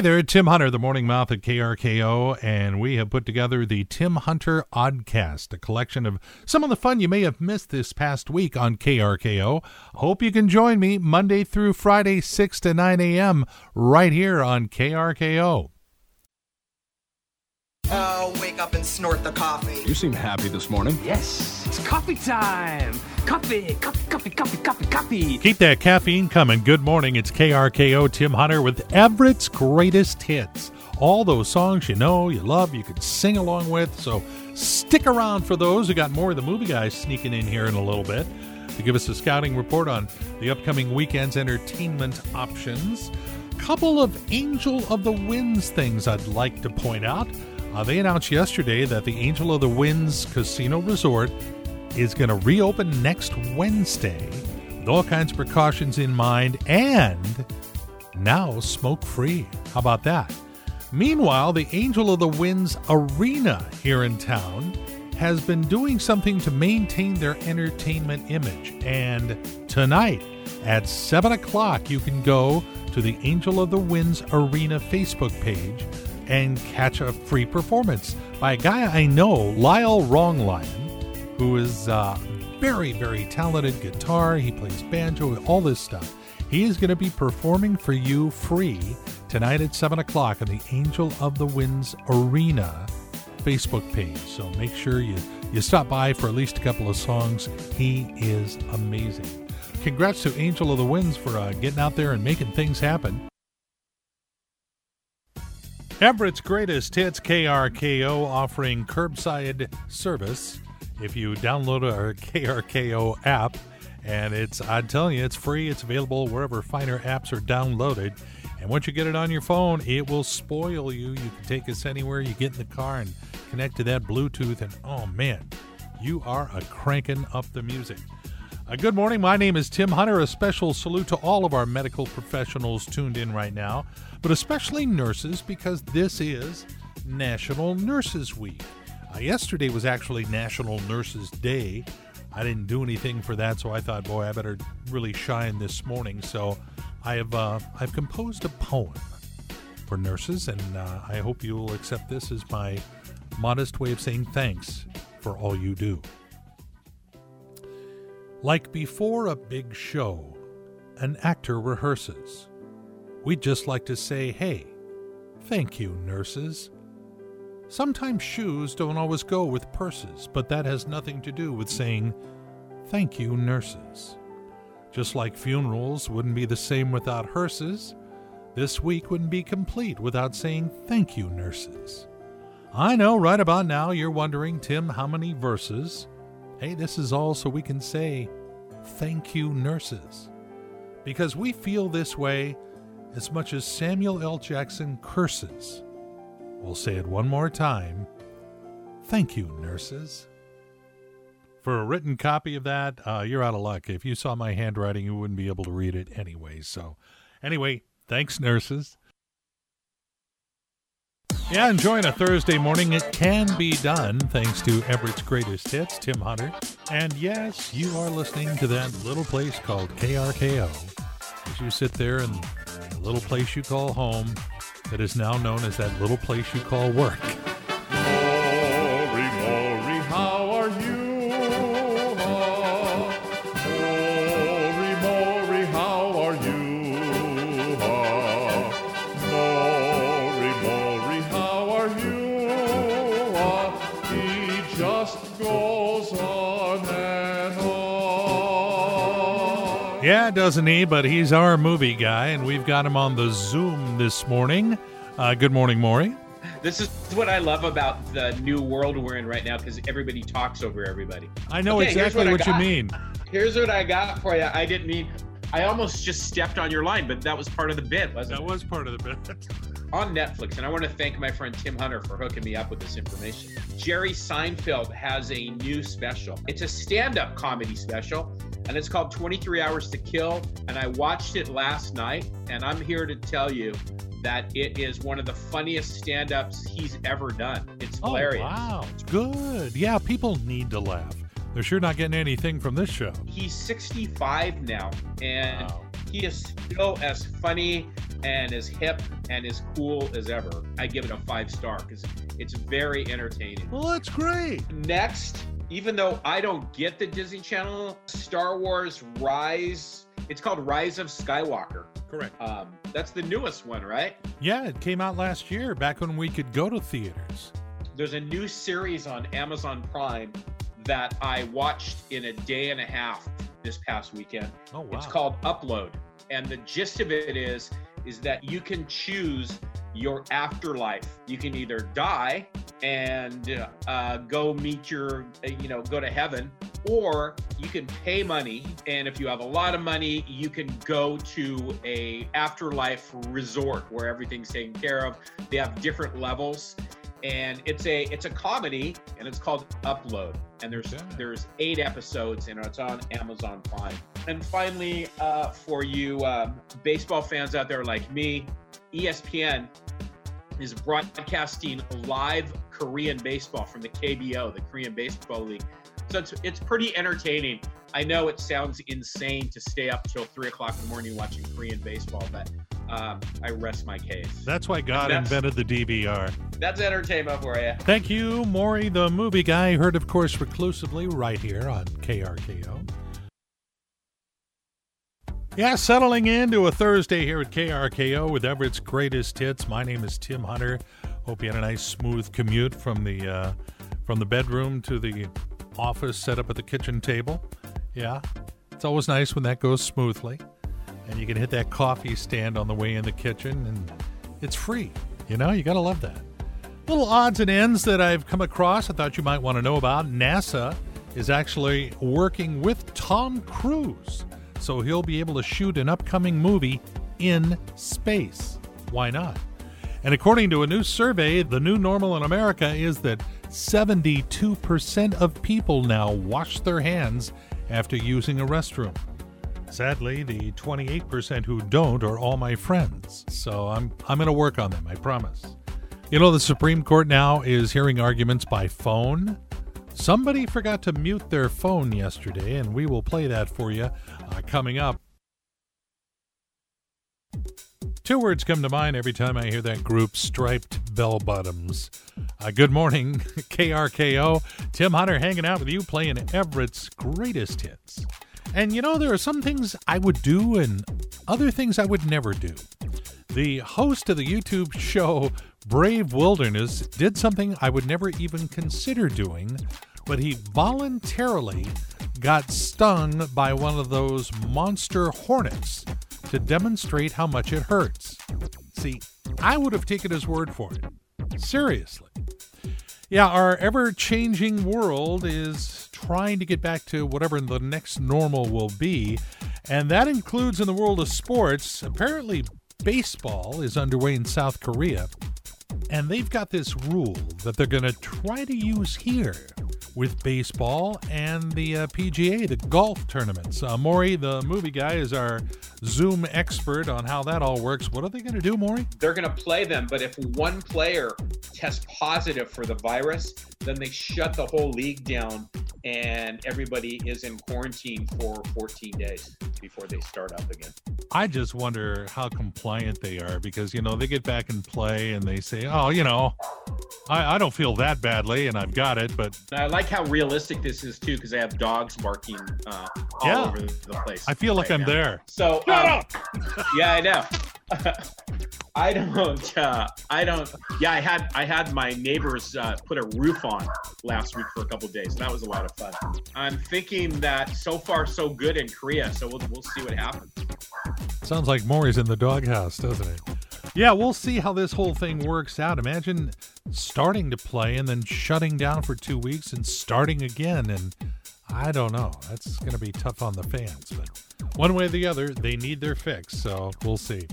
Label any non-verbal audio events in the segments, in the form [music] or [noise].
Hey there, Tim Hunter, the morning mouth at KRKO, and we have put together the Tim Hunter Oddcast, a collection of some of the fun you may have missed this past week on KRKO. Hope you can join me Monday through Friday, 6 to 9 a.m., right here on KRKO. Oh, wake up and snort the coffee. You seem happy this morning. Yes, it's coffee time. Coffee, coffee, coffee, coffee, coffee, coffee. Keep that caffeine coming. Good morning. It's KRKO Tim Hunter with Everett's greatest hits. All those songs you know, you love, you can sing along with. So stick around for those. We got more of the movie guys sneaking in here in a little bit to give us a scouting report on the upcoming weekend's entertainment options. Couple of Angel of the Winds things I'd like to point out. Uh, they announced yesterday that the Angel of the Winds Casino Resort is going to reopen next Wednesday with all kinds of precautions in mind and now smoke free. How about that? Meanwhile, the Angel of the Winds Arena here in town has been doing something to maintain their entertainment image. And tonight at 7 o'clock, you can go to the Angel of the Winds Arena Facebook page and catch a free performance by a guy I know, Lyle Ronglien, who is uh, very, very talented guitar. He plays banjo, all this stuff. He is going to be performing for you free tonight at 7 o'clock on the Angel of the Winds Arena Facebook page. So make sure you, you stop by for at least a couple of songs. He is amazing. Congrats to Angel of the Winds for uh, getting out there and making things happen. Everett's greatest hits KRKO offering curbside service. If you download our [laughs] KRKO app, and it's I'm telling you, it's free. It's available wherever finer apps are downloaded. And once you get it on your phone, it will spoil you. You can take us anywhere. You get in the car and connect to that Bluetooth, and oh man, you are a cranking up the music. Uh, good morning. My name is Tim Hunter. A special salute to all of our medical professionals tuned in right now, but especially nurses because this is National Nurses Week. Uh, yesterday was actually National Nurses Day. I didn't do anything for that, so I thought, boy, I better really shine this morning. So I have uh, I've composed a poem for nurses, and uh, I hope you will accept this as my modest way of saying thanks for all you do. Like before a big show, an actor rehearses. We'd just like to say, hey, thank you, nurses. Sometimes shoes don't always go with purses, but that has nothing to do with saying, thank you, nurses. Just like funerals wouldn't be the same without hearses, this week wouldn't be complete without saying, thank you, nurses. I know right about now you're wondering, Tim, how many verses? Hey, this is all so we can say, Thank you, nurses. Because we feel this way as much as Samuel L. Jackson curses. We'll say it one more time. Thank you, nurses. For a written copy of that, uh, you're out of luck. If you saw my handwriting, you wouldn't be able to read it anyway. So, anyway, thanks, nurses. Yeah, enjoying a Thursday morning. It can be done thanks to Everett's greatest hits, Tim Hunter. And yes, you are listening to that little place called KRKO. As you sit there in the little place you call home, that is now known as that little place you call work. Yeah, doesn't he? But he's our movie guy, and we've got him on the Zoom this morning. Uh, good morning, Maury. This is what I love about the new world we're in right now because everybody talks over everybody. I know Okay, exactly what what, you mean. Here's what I got for you. I didn't mean. I almost just stepped on your line, but that was part of the bit, wasn't That it? That was part of the bit. [laughs] On Netflix, and I want to thank my friend Tim Hunter for hooking me up with this information. Jerry Seinfeld has a new special. It's a stand-up comedy special, and it's called 23 Hours to Kill. And I watched it last night, and I'm here to tell you that it is one of the funniest stand-ups he's ever done. It's oh, hilarious. Oh, wow. It's good. Yeah, people need to laugh. They're sure not getting anything from this show. He's 65 now, and Wow. he is still as funny and as hip and as cool as ever. I give it a five star because it's very entertaining. Well, that's great. Next, even though I don't get the Disney Channel, Star Wars Rise, it's called Rise of Skywalker. Correct. Um, that's the newest one, right? Yeah, it came out last year, back when we could go to theaters. There's a new series on Amazon Prime that I watched in a day and a half this past weekend. Oh, wow. It's called Upload. And the gist of it is is that you can choose your afterlife. You can either die and uh, go meet your, uh, you know, go to heaven, or you can pay money. And if you have a lot of money, you can go to a afterlife resort where everything's taken care of. They have different levels, and it's a it's a comedy, and it's called Upload. And there's Okay. there's eight episodes, and it's on Amazon Prime. And finally, uh, for you um, baseball fans out there like me, ESPN is broadcasting live Korean baseball from the KBO, the Korean Baseball League. So it's, it's pretty entertaining. I know it sounds insane to stay up till three o'clock in the morning watching Korean baseball, but um, I rest my case. That's why God That's- invented the DVR. That's entertainment for you. Thank you, Maury, the movie guy, heard, of course, reclusively right here on KRKO. Yeah, settling into a Thursday here at KRKO with Everett's greatest hits. My name is Tim Hunter. Hope you had a nice, smooth commute from the uh, from the bedroom to the office, set up at the kitchen table. Yeah, it's always nice when that goes smoothly, and you can hit that coffee stand on the way in the kitchen, and it's free. You know, you gotta love that little odds and ends that I've come across I thought you might want to know about. NASA is actually working with Tom Cruise, so he'll be able to shoot an upcoming movie in space. Why not? And according to a new survey, the new normal in America is that 72% of people now wash their hands after using a restroom. Sadly, the 28% who don't are all my friends. So I'm I'm going to work on them, I promise. You know the Supreme Court now is hearing arguments by phone. Somebody forgot to mute their phone yesterday and we will play that for you uh, coming up. Two words come to mind every time I hear that group, Striped Bell Bottoms. Uh, good morning, [laughs] KRKO. Tim Hunter hanging out with you, playing Everett's greatest hits. And you know, there are some things I would do and other things I would never do. The host of the YouTube show Brave Wilderness did something I would never even consider doing, but he voluntarily got stung by one of those monster hornets to demonstrate how much it hurts. See, I would have taken his word for it. Seriously. Yeah, our ever changing world is trying to get back to whatever the next normal will be, and that includes in the world of sports. Apparently, baseball is underway in South Korea, and they've got this rule that they're going to try to use here with baseball and the uh, PGA, the golf tournaments. Uh, Maury, the movie guy, is our Zoom expert on how that all works. What are they going to do, Maury? They're going to play them, but if one player tests positive for the virus, then they shut the whole league down and everybody is in quarantine for 14 days before they start up again. I just wonder how compliant they are because, you know, they get back and play and they say, oh, you know, I, I don't feel that badly and I've got it, but I like how realistic this is too, because they have dogs barking uh, all Yeah. over the place. I feel like right I'm now. there. So, um, yeah, I know. [laughs] I don't. Uh, I don't. Yeah, I had I had my neighbors uh, put a roof on last week for a couple days. That was a lot of fun. I'm thinking that so far so good in Korea. So we'll we'll see what happens. Sounds like Maury's in the doghouse, doesn't it? Yeah, we'll see how this whole thing works out. Imagine starting to play and then shutting down for two weeks and starting again. And I don't know. That's going to be tough on the fans. But one way or the other, they need their fix. So we'll see.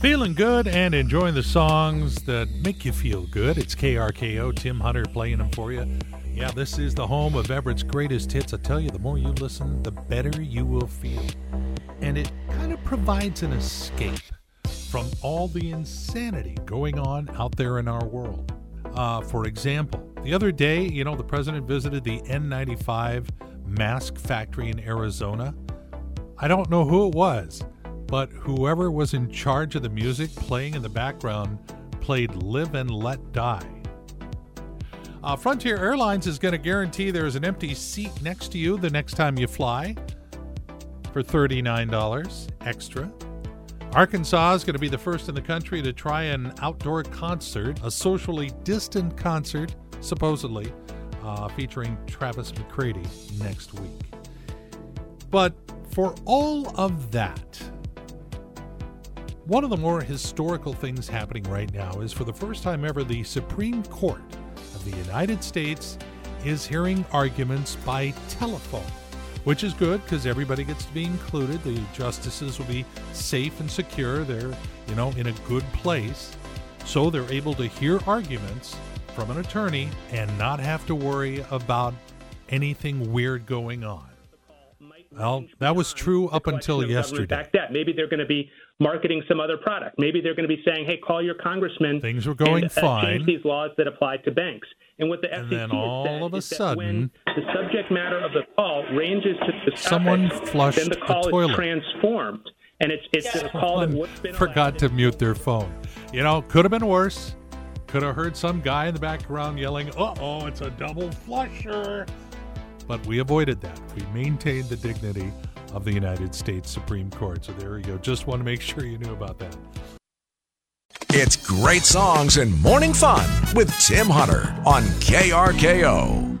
Feeling good and enjoying the songs that make you feel good. It's KRKO, Tim Hunter playing them for you. Yeah, this is the home of Everett's greatest hits. I tell you, the more you listen, the better you will feel. And it kind of provides an escape from all the insanity going on out there in our world. Uh, for example, the other day, you know, the president visited the N95 mask factory in Arizona. I don't know who it was, but whoever was in charge of the music playing in the background played Live and Let Die. Uh, Frontier Airlines is going to guarantee there's an empty seat next to you the next time you fly for $39 extra. Arkansas is going to be the first in the country to try an outdoor concert, a socially distant concert, supposedly, uh, featuring Travis McCready next week. But for all of that, one of the more historical things happening right now is for the first time ever, the Supreme Court of the United States is hearing arguments by telephone, which is good because everybody gets to be included. The justices will be safe and secure. They're, you know, in a good place. So they're able to hear arguments from an attorney and not have to worry about anything weird going on. Well, that was true up until yesterday. Back that maybe they're going to be marketing some other product. Maybe they're going to be saying, "Hey, call your congressman." Things were going and, fine. Uh, change these laws that apply to banks. And what the And FCC then all said of a sudden- when the subject matter of the call ranges to the topic, Someone flushed then the the call toilet. is transformed, and it's it's a call that would been forgot allowed to mute their phone. You know, could have been worse. Could have heard some guy in the background yelling, "Uh oh, it's a double flusher!" But we avoided that. We maintained the dignity of the United States Supreme Court. So there you go. Just want to make sure you knew about that. It's great songs and morning fun with Tim Hunter on KRKO.